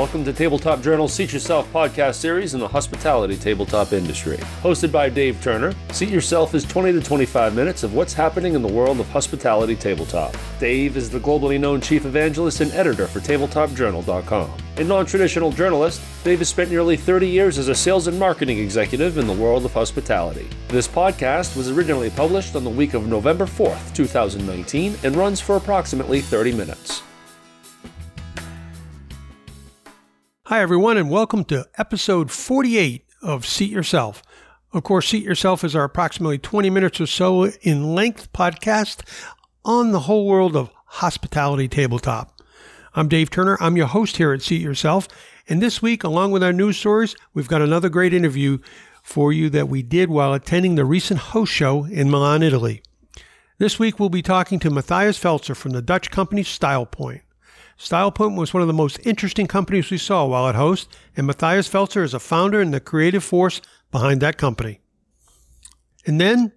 Welcome to Tabletop Journal's Seat Yourself podcast series in the hospitality tabletop industry. Hosted by Dave Turner, Seat Yourself is 20 to 25 minutes of what's happening in the world of hospitality tabletop. Dave is the globally known chief evangelist and editor for tabletopjournal.com. A non traditional journalist, Dave has spent nearly 30 years as a sales and marketing executive in the world of hospitality. This podcast was originally published on the week of November 4th, 2019, and runs for approximately 30 minutes. Hi, everyone, and welcome to episode 48 of Seat Yourself. Of course, Seat Yourself is our approximately 20 minutes or so in length podcast on the whole world of hospitality tabletop. I'm Dave Turner. I'm your host here at Seat Yourself. And this week, along with our news stories, we've got another great interview for you that we did while attending the recent host show in Milan, Italy. This week, we'll be talking to Matthias Feltzer from the Dutch company StylePoint. StylePoint was one of the most interesting companies we saw while at Host, and Matthias Feltzer is a founder and the creative force behind that company. And then,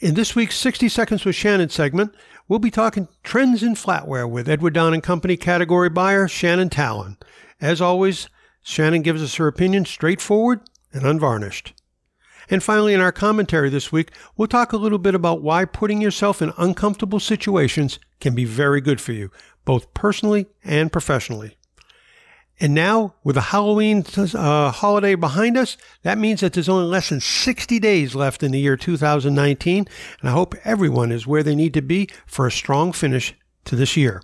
in this week's 60 Seconds with Shannon segment, we'll be talking trends in flatware with Edward Don and Company category buyer Shannon Talon. As always, Shannon gives us her opinion straightforward and unvarnished. And finally, in our commentary this week, we'll talk a little bit about why putting yourself in uncomfortable situations can be very good for you, both personally and professionally. And now, with the Halloween uh, holiday behind us, that means that there's only less than 60 days left in the year 2019, and I hope everyone is where they need to be for a strong finish to this year.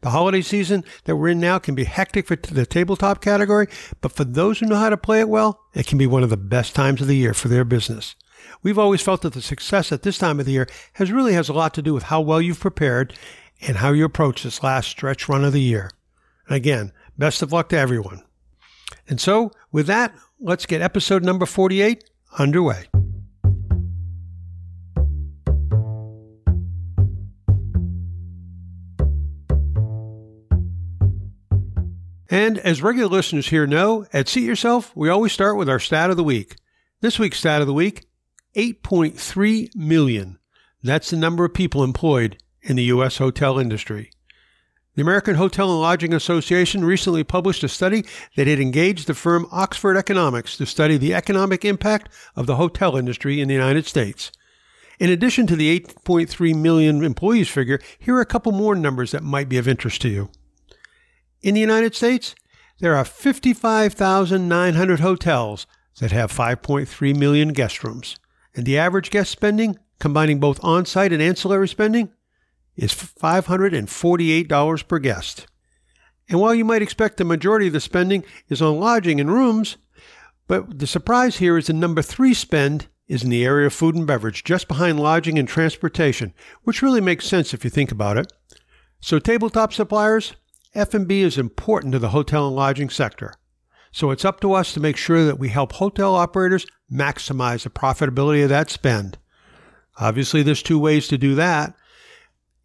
The holiday season that we're in now can be hectic for the tabletop category, but for those who know how to play it well, it can be one of the best times of the year for their business. We've always felt that the success at this time of the year has really has a lot to do with how well you've prepared and how you approach this last stretch run of the year. And again, best of luck to everyone. And so, with that, let's get episode number 48 underway. And as regular listeners here know, at Seat Yourself, we always start with our stat of the week. This week's stat of the week 8.3 million. That's the number of people employed in the U.S. hotel industry. The American Hotel and Lodging Association recently published a study that had engaged the firm Oxford Economics to study the economic impact of the hotel industry in the United States. In addition to the 8.3 million employees figure, here are a couple more numbers that might be of interest to you. In the United States, there are 55,900 hotels that have 5.3 million guest rooms, and the average guest spending, combining both on site and ancillary spending, is $548 per guest. And while you might expect the majority of the spending is on lodging and rooms, but the surprise here is the number three spend is in the area of food and beverage, just behind lodging and transportation, which really makes sense if you think about it. So tabletop suppliers, F&B is important to the hotel and lodging sector. So it's up to us to make sure that we help hotel operators maximize the profitability of that spend. Obviously, there's two ways to do that.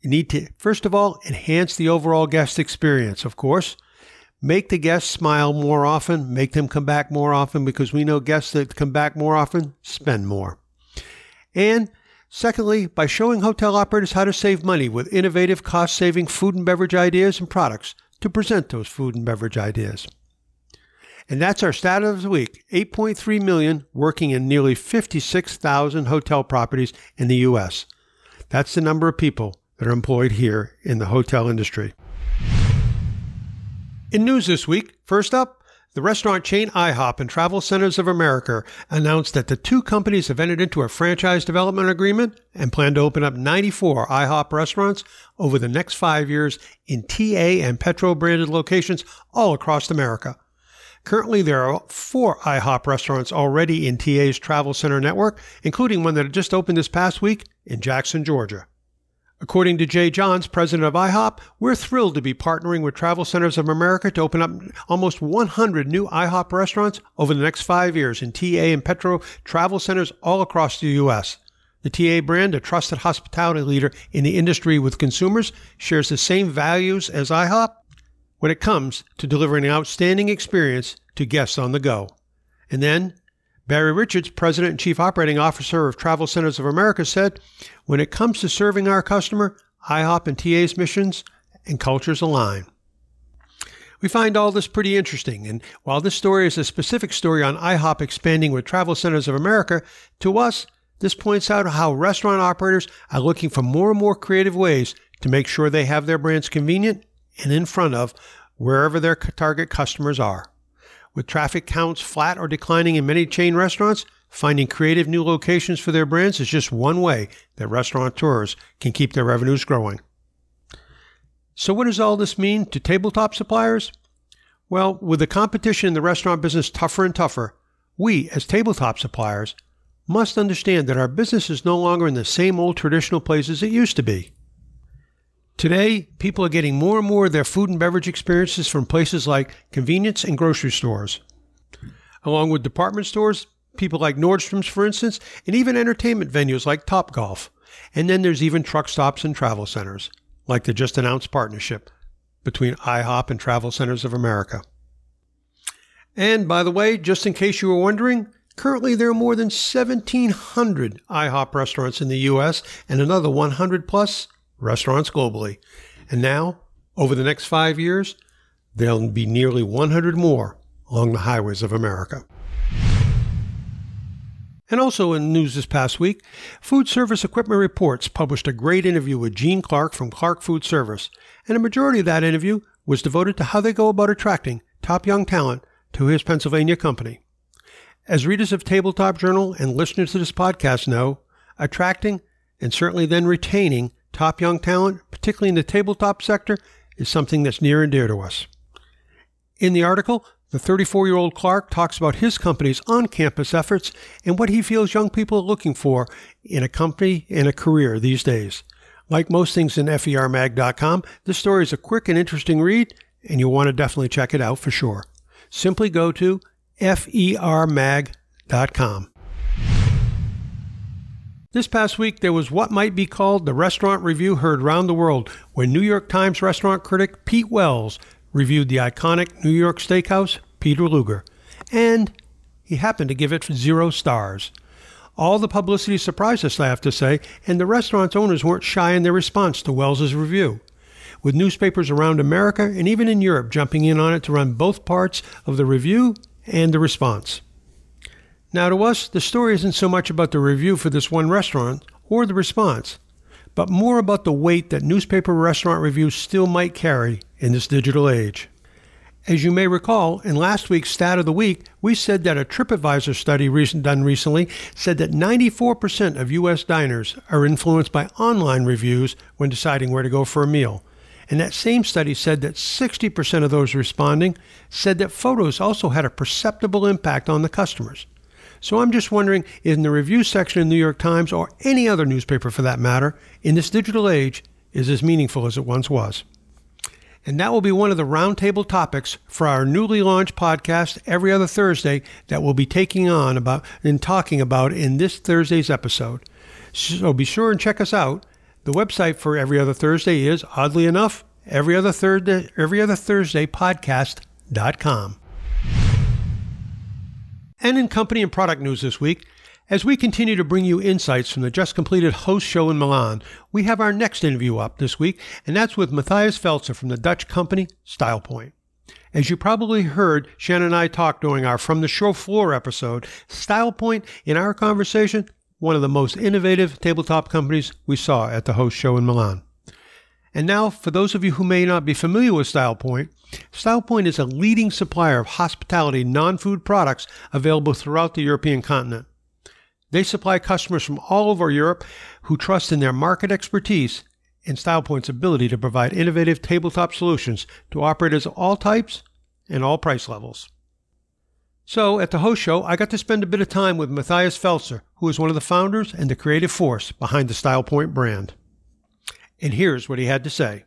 You need to, first of all, enhance the overall guest experience, of course. Make the guests smile more often, make them come back more often because we know guests that come back more often spend more. And secondly, by showing hotel operators how to save money with innovative cost saving food and beverage ideas and products to present those food and beverage ideas. And that's our stat of the week 8.3 million working in nearly 56,000 hotel properties in the U.S. That's the number of people that are employed here in the hotel industry. In news this week, first up, the restaurant chain IHOP and Travel Centers of America announced that the two companies have entered into a franchise development agreement and plan to open up 94 IHOP restaurants over the next five years in TA and Petro branded locations all across America. Currently, there are four IHOP restaurants already in TA's Travel Center network, including one that just opened this past week in Jackson, Georgia. According to Jay Johns, president of IHOP, we're thrilled to be partnering with Travel Centers of America to open up almost 100 new IHOP restaurants over the next five years in TA and Petro travel centers all across the U.S. The TA brand, a trusted hospitality leader in the industry with consumers, shares the same values as IHOP when it comes to delivering an outstanding experience to guests on the go. And then Barry Richards, President and Chief Operating Officer of Travel Centers of America, said, When it comes to serving our customer, IHOP and TA's missions and cultures align. We find all this pretty interesting, and while this story is a specific story on IHOP expanding with Travel Centers of America, to us, this points out how restaurant operators are looking for more and more creative ways to make sure they have their brands convenient and in front of wherever their target customers are. With traffic counts flat or declining in many chain restaurants, finding creative new locations for their brands is just one way that restaurateurs can keep their revenues growing. So, what does all this mean to tabletop suppliers? Well, with the competition in the restaurant business tougher and tougher, we, as tabletop suppliers, must understand that our business is no longer in the same old traditional places it used to be. Today, people are getting more and more of their food and beverage experiences from places like convenience and grocery stores. Along with department stores, people like Nordstrom's, for instance, and even entertainment venues like Topgolf. And then there's even truck stops and travel centers, like the just announced partnership between IHOP and Travel Centers of America. And by the way, just in case you were wondering, currently there are more than 1,700 IHOP restaurants in the U.S. and another 100 plus restaurants globally. And now, over the next five years, there'll be nearly 100 more along the highways of America. And also in news this past week, Food Service Equipment Reports published a great interview with Gene Clark from Clark Food Service, and a majority of that interview was devoted to how they go about attracting top young talent to his Pennsylvania company. As readers of Tabletop Journal and listeners to this podcast know, attracting and certainly then retaining top young talent, particularly in the tabletop sector, is something that's near and dear to us. In the article, the 34 year old Clark talks about his company's on campus efforts and what he feels young people are looking for in a company and a career these days. Like most things in FERmag.com, this story is a quick and interesting read, and you'll want to definitely check it out for sure. Simply go to FERmag.com. This past week, there was what might be called the restaurant review heard round the world when New York Times restaurant critic Pete Wells reviewed the iconic New York steakhouse, Peter Luger, and he happened to give it zero stars. All the publicity surprised us, I have to say, and the restaurant's owners weren't shy in their response to Wells's review. With newspapers around America and even in Europe jumping in on it to run both parts of the review and the response. Now, to us, the story isn't so much about the review for this one restaurant or the response, but more about the weight that newspaper restaurant reviews still might carry in this digital age. As you may recall, in last week's Stat of the Week, we said that a TripAdvisor study recent, done recently said that 94% of U.S. diners are influenced by online reviews when deciding where to go for a meal. And that same study said that 60% of those responding said that photos also had a perceptible impact on the customers. So I'm just wondering in the review section in the New York Times, or any other newspaper for that matter, in this digital age, is as meaningful as it once was. And that will be one of the roundtable topics for our newly launched podcast every other Thursday that we'll be taking on about and talking about in this Thursday's episode. So be sure and check us out. The website for every other Thursday is, oddly enough, every other Thursday, every other Thursday podcast.com. And in company and product news this week, as we continue to bring you insights from the just completed host show in Milan, we have our next interview up this week, and that's with Matthias Felzer from the Dutch company StylePoint. As you probably heard Shannon and I talk during our From the Show Floor episode, StylePoint, in our conversation, one of the most innovative tabletop companies we saw at the host show in Milan. And now, for those of you who may not be familiar with StylePoint, StylePoint is a leading supplier of hospitality non food products available throughout the European continent. They supply customers from all over Europe who trust in their market expertise and StylePoint's ability to provide innovative tabletop solutions to operators of all types and all price levels. So, at the host show, I got to spend a bit of time with Matthias Felzer, who is one of the founders and the creative force behind the StylePoint brand. And here's what he had to say.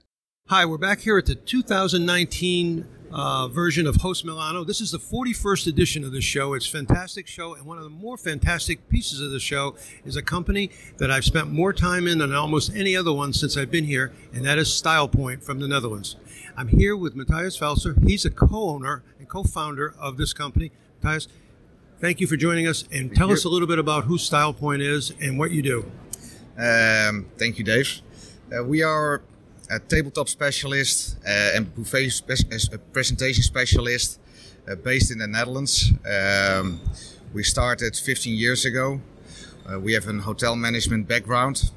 Hi, we're back here at the 2019 uh, version of Host Milano. This is the 41st edition of the show. It's a fantastic show, and one of the more fantastic pieces of the show is a company that I've spent more time in than almost any other one since I've been here, and that is StylePoint from the Netherlands. I'm here with Matthias Felzer. He's a co-owner and co-founder of this company. Matthias, thank you for joining us, and tell us a little bit about who StylePoint is and what you do. Um, thank you, Dave. Uh, we are a tabletop specialist uh, and buffet spe- presentation specialist uh, based in the Netherlands. Um, we started 15 years ago. Uh, we have a hotel management background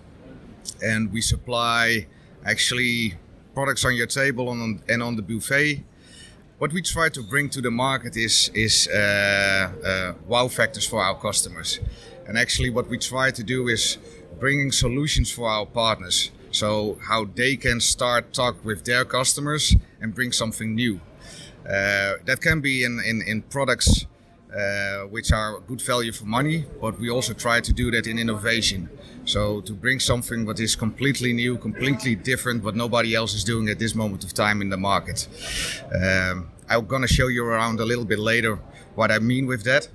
and we supply actually products on your table and on the buffet. What we try to bring to the market is, is uh, uh, wow factors for our customers. And actually, what we try to do is bringing solutions for our partners. So, how they can start talk with their customers and bring something new. Uh, that can be in, in, in products uh, which are good value for money, but we also try to do that in innovation. So to bring something that is completely new, completely different, what nobody else is doing at this moment of time in the market. Um, I'm gonna show you around a little bit later what I mean with that.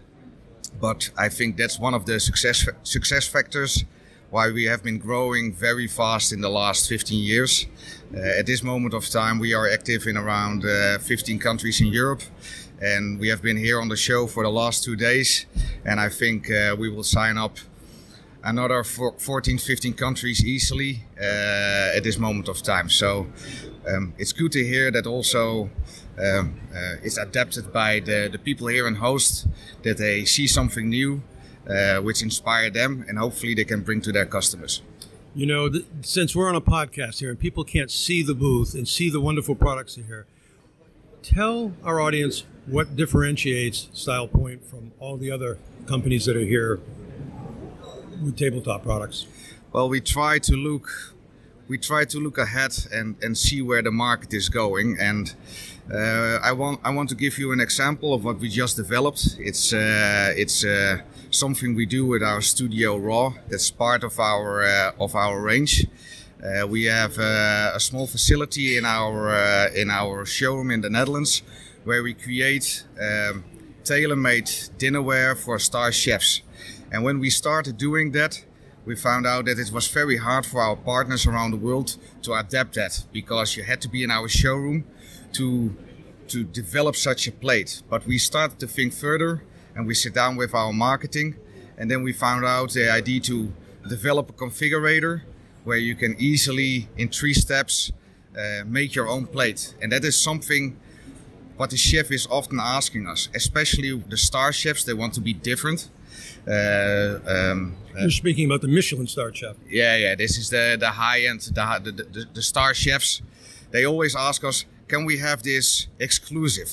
But I think that's one of the success success factors why we have been growing very fast in the last 15 years. Uh, at this moment of time, we are active in around uh, 15 countries in Europe. And we have been here on the show for the last two days. And I think uh, we will sign up another 14, 15 countries easily uh, at this moment of time. So um, it's good to hear that also um, uh, it's adapted by the, the people here in host that they see something new uh, which inspire them and hopefully they can bring to their customers. You know, th- since we're on a podcast here and people can't see the booth and see the wonderful products in here, tell our audience what differentiates StylePoint from all the other companies that are here with tabletop products? Well, we try to look we try to look ahead and, and see where the market is going. And uh, I want I want to give you an example of what we just developed. It's uh, it's uh, something we do with our Studio Raw. That's part of our uh, of our range. Uh, we have uh, a small facility in our in our showroom in the Netherlands where we create um, tailor-made dinnerware for star chefs. And when we started doing that, we found out that it was very hard for our partners around the world to adapt that because you had to be in our showroom to to develop such a plate. But we started to think further and we sit down with our marketing and then we found out the idea to develop a configurator where you can easily in three steps uh, make your own plate and that is something what the chef is often asking us especially the star chefs they want to be different uh, um, You're speaking about the Michelin star chef. Yeah, yeah. This is the the high end, the, the, the, the star chefs. They always ask us, can we have this exclusive?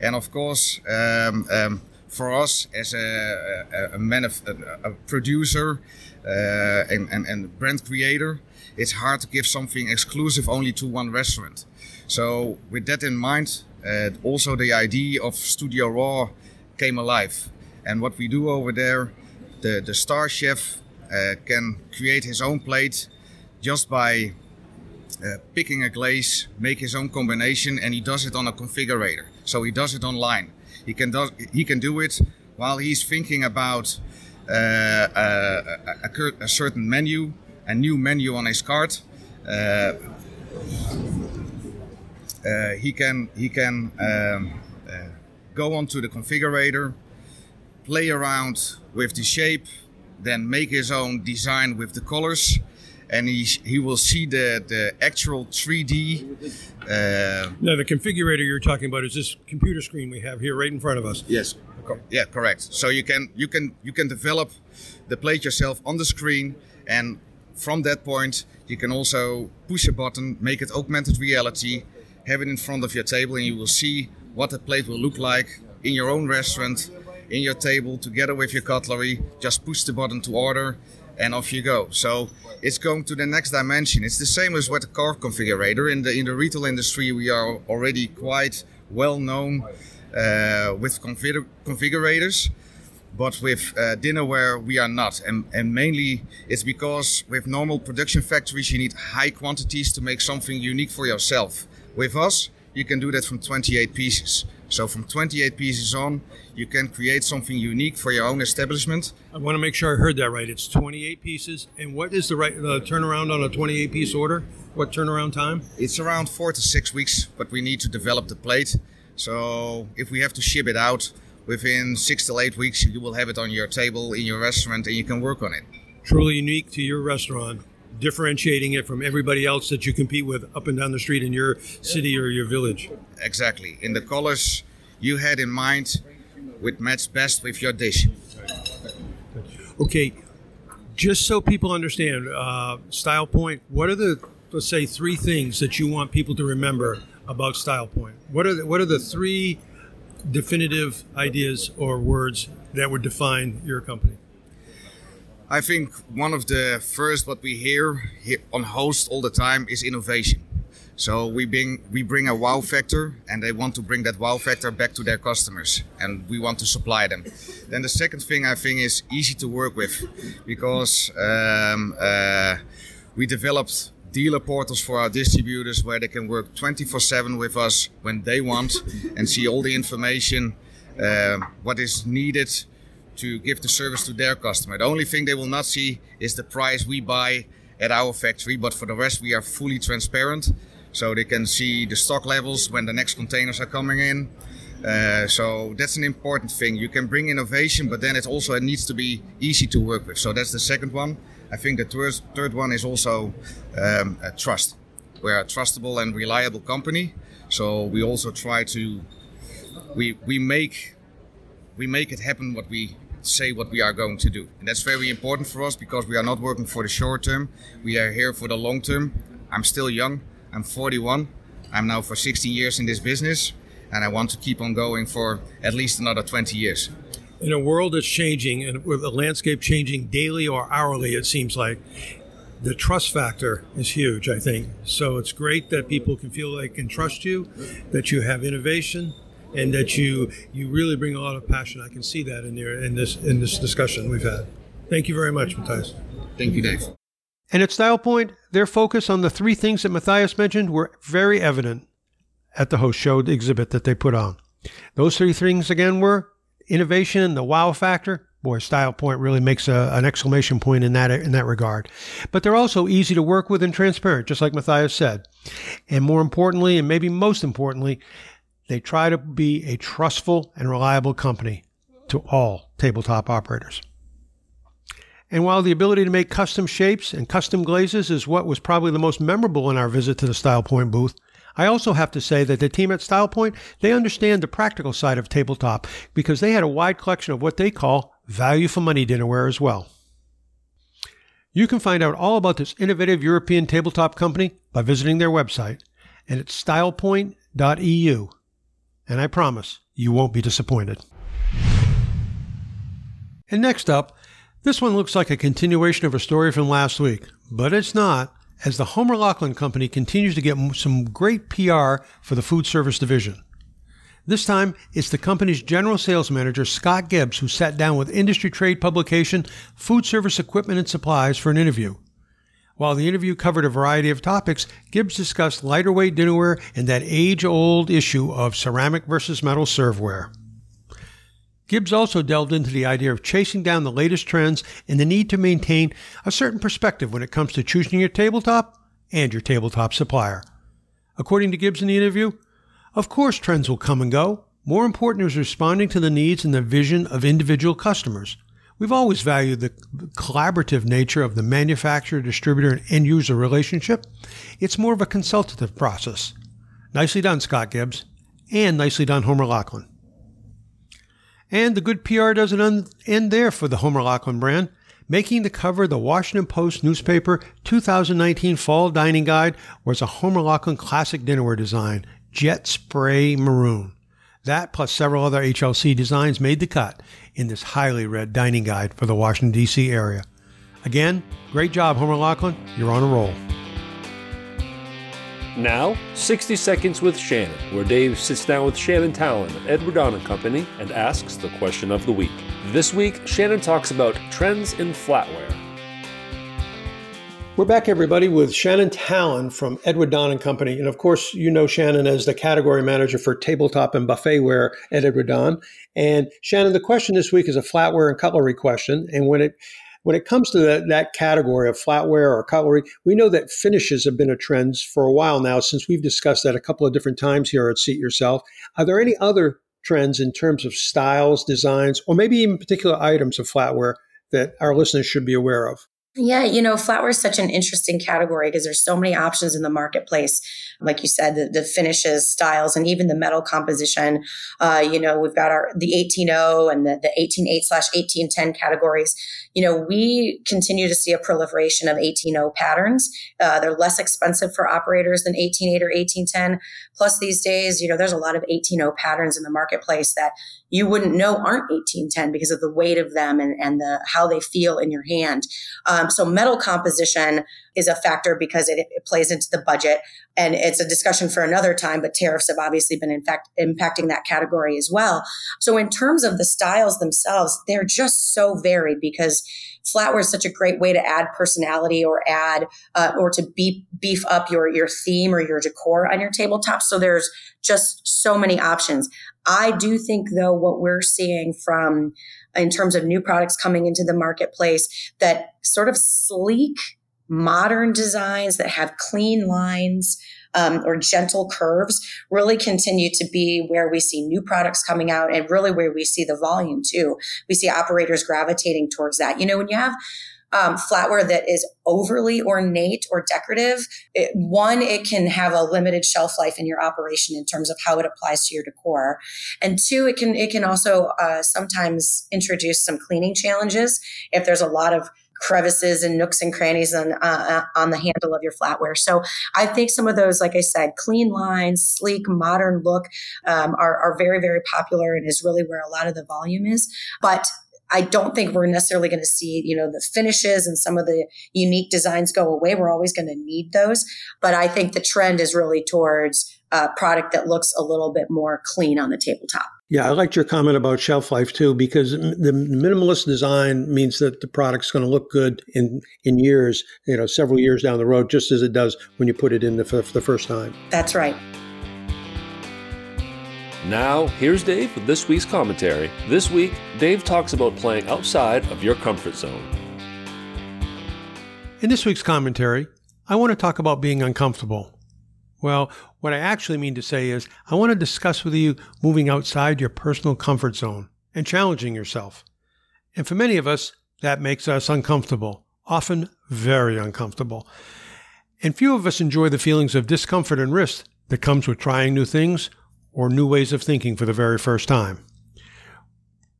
And of course, um, um, for us as a, a, a, a, a producer uh, and, and, and, brand creator, it's hard to give something exclusive only to one restaurant. So, with that in mind, uh, also the idea of Studio Raw came alive. And what we do over there, the, the star chef uh, can create his own plate just by uh, picking a glaze, make his own combination, and he does it on a configurator. So he does it online. He can do, he can do it while he's thinking about uh, a, a, a, certain menu, a new menu on his cart. Uh, uh, he can he can um, uh, go onto the configurator, play around with the shape, then make his own design with the colors, and he he will see the the actual 3D. Uh, now the configurator you're talking about is this computer screen we have here right in front of us. Yes. Yeah, correct. So you can you can you can develop the plate yourself on the screen, and from that point you can also push a button, make it augmented reality, have it in front of your table, and you will see what the plate will look like in your own restaurant in your table together with your cutlery. Just push the button to order and off you go. So it's going to the next dimension. It's the same as with the car configurator. In the in the retail industry, we are already quite well known uh, with config- configurators. But with uh, dinnerware, we are not. And, and mainly it's because with normal production factories, you need high quantities to make something unique for yourself. With us, you can do that from 28 pieces. So from 28 pieces on, you can create something unique for your own establishment. I want to make sure I heard that right. It's 28 pieces. And what is the right the turnaround on a 28 piece order? What turnaround time? It's around four to six weeks, but we need to develop the plate. So if we have to ship it out within six to eight weeks, you will have it on your table in your restaurant and you can work on it. Truly unique to your restaurant differentiating it from everybody else that you compete with up and down the street in your city or your village. Exactly. In the colors you had in mind, which match best with your dish. Okay, just so people understand, uh, Style Point. What are the let's say three things that you want people to remember about Style Point? What are the, what are the three definitive ideas or words that would define your company? I think one of the first what we hear, on host all the time is innovation. So we bring we bring a wow factor, and they want to bring that wow factor back to their customers, and we want to supply them. Then the second thing I think is easy to work with, because um, uh, we developed dealer portals for our distributors where they can work 24/7 with us when they want and see all the information, uh, what is needed to give the service to their customer. The only thing they will not see is the price we buy at our factory, but for the rest, we are fully transparent. So they can see the stock levels when the next containers are coming in. Uh, so that's an important thing. You can bring innovation, but then it also it needs to be easy to work with. So that's the second one. I think the third, third one is also um, trust. We're a trustable and reliable company. So we also try to we we make we make it happen what we say what we are going to do. And that's very important for us because we are not working for the short term. We are here for the long term. I'm still young. I'm 41. I'm now for 16 years in this business and I want to keep on going for at least another 20 years. In a world that's changing and with the landscape changing daily or hourly, it seems like the trust factor is huge, I think. So it's great that people can feel they can trust you, that you have innovation, and that you you really bring a lot of passion. I can see that in there in this in this discussion we've had. Thank you very much, Matthias. Thank you, Dave. And at StylePoint, their focus on the three things that Matthias mentioned were very evident at the host show exhibit that they put on. Those three things again were innovation, and the wow factor. Boy, Style Point really makes a, an exclamation point in that in that regard. But they're also easy to work with and transparent, just like Matthias said. And more importantly, and maybe most importantly, they try to be a trustful and reliable company to all tabletop operators. And while the ability to make custom shapes and custom glazes is what was probably the most memorable in our visit to the Style Point booth, I also have to say that the team at Style Point, they understand the practical side of tabletop because they had a wide collection of what they call value for money dinnerware as well. You can find out all about this innovative European tabletop company by visiting their website, and it's stylepoint.eu and I promise you won't be disappointed. And next up, this one looks like a continuation of a story from last week, but it's not, as the Homer Laughlin Company continues to get some great PR for the food service division. This time, it's the company's general sales manager, Scott Gibbs, who sat down with industry trade publication Food Service Equipment and Supplies for an interview. While the interview covered a variety of topics, Gibbs discussed lighter weight dinnerware and that age old issue of ceramic versus metal serveware. Gibbs also delved into the idea of chasing down the latest trends and the need to maintain a certain perspective when it comes to choosing your tabletop and your tabletop supplier. According to Gibbs in the interview, of course trends will come and go. More important is responding to the needs and the vision of individual customers. We've always valued the collaborative nature of the manufacturer, distributor, and end user relationship. It's more of a consultative process. Nicely done, Scott Gibbs, and nicely done, Homer Laughlin. And the good PR doesn't end there for the Homer Laughlin brand. Making the cover of the Washington Post newspaper 2019 Fall Dining Guide was a Homer Laughlin classic dinnerware design, Jet Spray Maroon. That, plus several other HLC designs, made the cut in this highly read dining guide for the Washington, D.C. area. Again, great job, Homer Laughlin. You're on a roll. Now, 60 Seconds with Shannon, where Dave sits down with Shannon Talon of Edward Don Company and asks the question of the week. This week, Shannon talks about trends in flatware. We're back, everybody, with Shannon Talon from Edward Don and Company, and of course, you know Shannon as the category manager for tabletop and buffetware at Edward Don. And Shannon, the question this week is a flatware and cutlery question, and when it when it comes to that, that category of flatware or cutlery, we know that finishes have been a trend for a while now, since we've discussed that a couple of different times here at Seat Yourself. Are there any other trends in terms of styles, designs, or maybe even particular items of flatware that our listeners should be aware of? Yeah, you know, flatware is such an interesting category because there's so many options in the marketplace. Like you said, the, the finishes, styles, and even the metal composition. Uh, you know, we've got our the 180 and the, the 188 slash 1810 categories. You know, we continue to see a proliferation of 180 patterns. Uh, they're less expensive for operators than 188 or 1810. Plus, these days, you know, there's a lot of 180 patterns in the marketplace that you wouldn't know aren't 1810 because of the weight of them and, and the how they feel in your hand. Um, so metal composition is a factor because it, it, plays into the budget and it's a discussion for another time, but tariffs have obviously been in fact impacting that category as well. So in terms of the styles themselves, they're just so varied because flatware is such a great way to add personality or add uh, or to beef, beef up your your theme or your decor on your tabletop so there's just so many options i do think though what we're seeing from in terms of new products coming into the marketplace that sort of sleek modern designs that have clean lines um, or gentle curves really continue to be where we see new products coming out and really where we see the volume too. We see operators gravitating towards that. You know, when you have um, flatware that is overly ornate or decorative, it, one, it can have a limited shelf life in your operation in terms of how it applies to your decor, and two, it can it can also uh, sometimes introduce some cleaning challenges if there's a lot of crevices and nooks and crannies on uh, uh, on the handle of your flatware. So I think some of those, like I said, clean lines, sleek, modern look um, are, are very very popular and is really where a lot of the volume is. But I don't think we're necessarily going to see, you know, the finishes and some of the unique designs go away. We're always going to need those. But I think the trend is really towards a product that looks a little bit more clean on the tabletop. Yeah, I liked your comment about shelf life too, because the minimalist design means that the product's going to look good in in years, you know, several years down the road, just as it does when you put it in the, for the first time. That's right. Now, here's Dave with this week's commentary. This week, Dave talks about playing outside of your comfort zone. In this week's commentary, I want to talk about being uncomfortable. Well, what I actually mean to say is, I want to discuss with you moving outside your personal comfort zone and challenging yourself. And for many of us, that makes us uncomfortable, often very uncomfortable. And few of us enjoy the feelings of discomfort and risk that comes with trying new things or new ways of thinking for the very first time.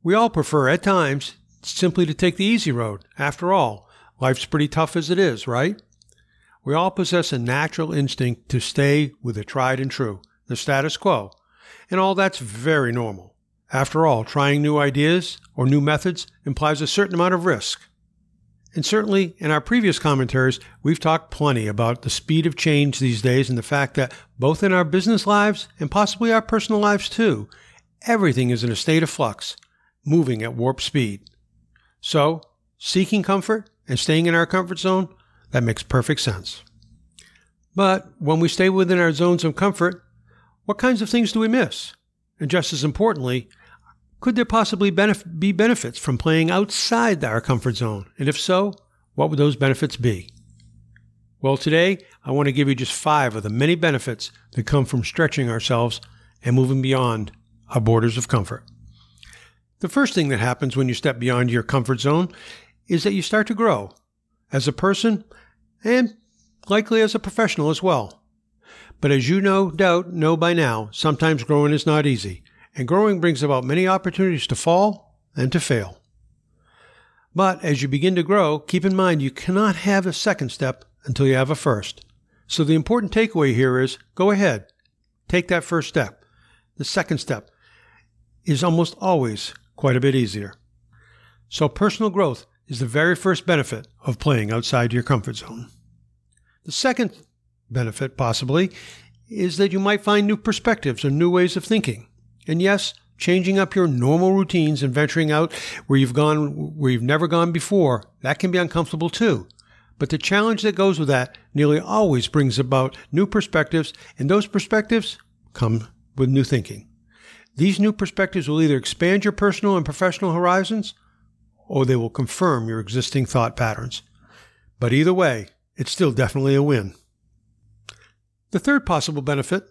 We all prefer, at times, simply to take the easy road. After all, life's pretty tough as it is, right? We all possess a natural instinct to stay with the tried and true, the status quo, and all that's very normal. After all, trying new ideas or new methods implies a certain amount of risk. And certainly in our previous commentaries, we've talked plenty about the speed of change these days and the fact that both in our business lives and possibly our personal lives too, everything is in a state of flux, moving at warp speed. So, seeking comfort and staying in our comfort zone that makes perfect sense. But when we stay within our zones of comfort, what kinds of things do we miss? And just as importantly, could there possibly benef- be benefits from playing outside our comfort zone? And if so, what would those benefits be? Well, today I want to give you just five of the many benefits that come from stretching ourselves and moving beyond our borders of comfort. The first thing that happens when you step beyond your comfort zone is that you start to grow as a person and likely as a professional as well. But as you no doubt know by now, sometimes growing is not easy, and growing brings about many opportunities to fall and to fail. But as you begin to grow, keep in mind you cannot have a second step until you have a first. So the important takeaway here is go ahead, take that first step. The second step is almost always quite a bit easier. So personal growth is the very first benefit of playing outside your comfort zone. The second benefit, possibly, is that you might find new perspectives or new ways of thinking. And yes, changing up your normal routines and venturing out where you've gone where you've never gone before, that can be uncomfortable too. But the challenge that goes with that nearly always brings about new perspectives, and those perspectives come with new thinking. These new perspectives will either expand your personal and professional horizons or they will confirm your existing thought patterns. But either way, it's still definitely a win. The third possible benefit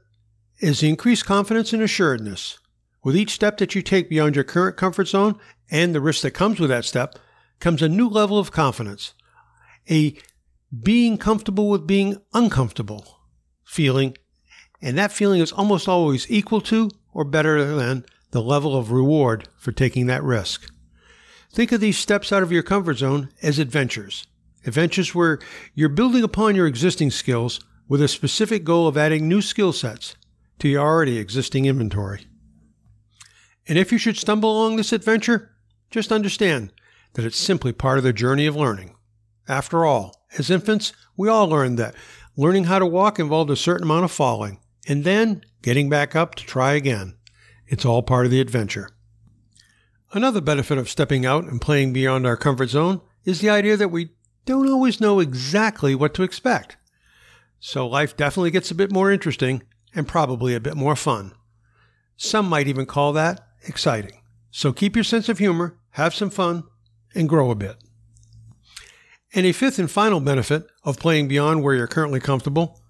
is the increased confidence and assuredness. With each step that you take beyond your current comfort zone and the risk that comes with that step, comes a new level of confidence. a being comfortable with being uncomfortable feeling, and that feeling is almost always equal to or better than the level of reward for taking that risk. Think of these steps out of your comfort zone as adventures. Adventures where you're building upon your existing skills with a specific goal of adding new skill sets to your already existing inventory. And if you should stumble along this adventure, just understand that it's simply part of the journey of learning. After all, as infants, we all learned that learning how to walk involved a certain amount of falling, and then getting back up to try again. It's all part of the adventure. Another benefit of stepping out and playing beyond our comfort zone is the idea that we don't always know exactly what to expect. So life definitely gets a bit more interesting and probably a bit more fun. Some might even call that exciting. So keep your sense of humor, have some fun, and grow a bit. And a fifth and final benefit of playing beyond where you're currently comfortable,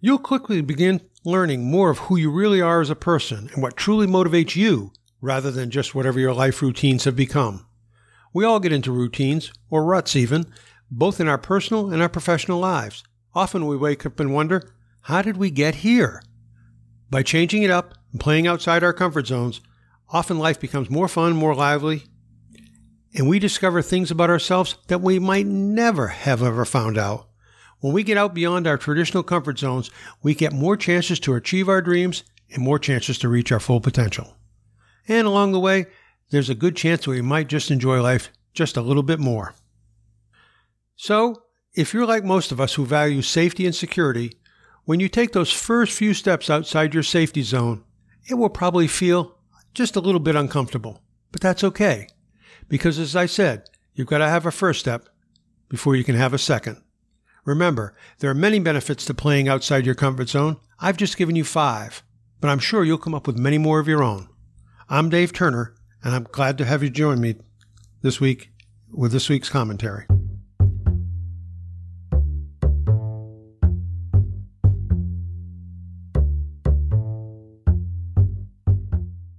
you'll quickly begin learning more of who you really are as a person and what truly motivates you rather than just whatever your life routines have become. We all get into routines, or ruts even, both in our personal and our professional lives. Often we wake up and wonder, how did we get here? By changing it up and playing outside our comfort zones, often life becomes more fun, more lively, and we discover things about ourselves that we might never have ever found out. When we get out beyond our traditional comfort zones, we get more chances to achieve our dreams and more chances to reach our full potential. And along the way, there's a good chance that we might just enjoy life just a little bit more. So, if you're like most of us who value safety and security, when you take those first few steps outside your safety zone, it will probably feel just a little bit uncomfortable. But that's okay. Because as I said, you've got to have a first step before you can have a second. Remember, there are many benefits to playing outside your comfort zone. I've just given you five, but I'm sure you'll come up with many more of your own. I'm Dave Turner, and I'm glad to have you join me this week with this week's commentary.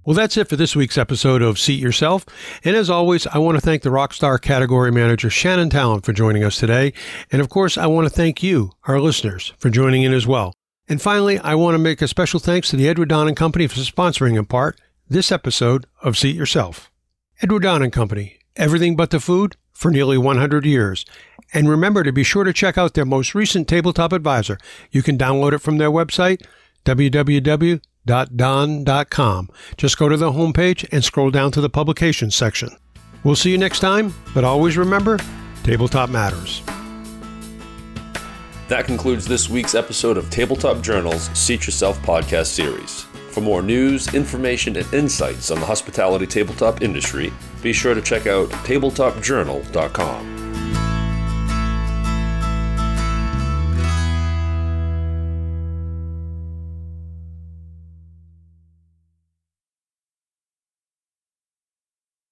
Well, that's it for this week's episode of Seat Yourself. And as always, I want to thank the Rockstar category manager, Shannon Talon, for joining us today. And of course, I want to thank you, our listeners, for joining in as well. And finally, I want to make a special thanks to the Edward Don and Company for sponsoring in part this episode of Seat Yourself. Edward Don and Company, everything but the food for nearly 100 years. And remember to be sure to check out their most recent tabletop advisor. You can download it from their website, www.don.com. Just go to the homepage and scroll down to the publications section. We'll see you next time, but always remember tabletop matters. That concludes this week's episode of Tabletop Journal's Seat Yourself podcast series. For more news, information, and insights on the hospitality tabletop industry, be sure to check out tabletopjournal.com.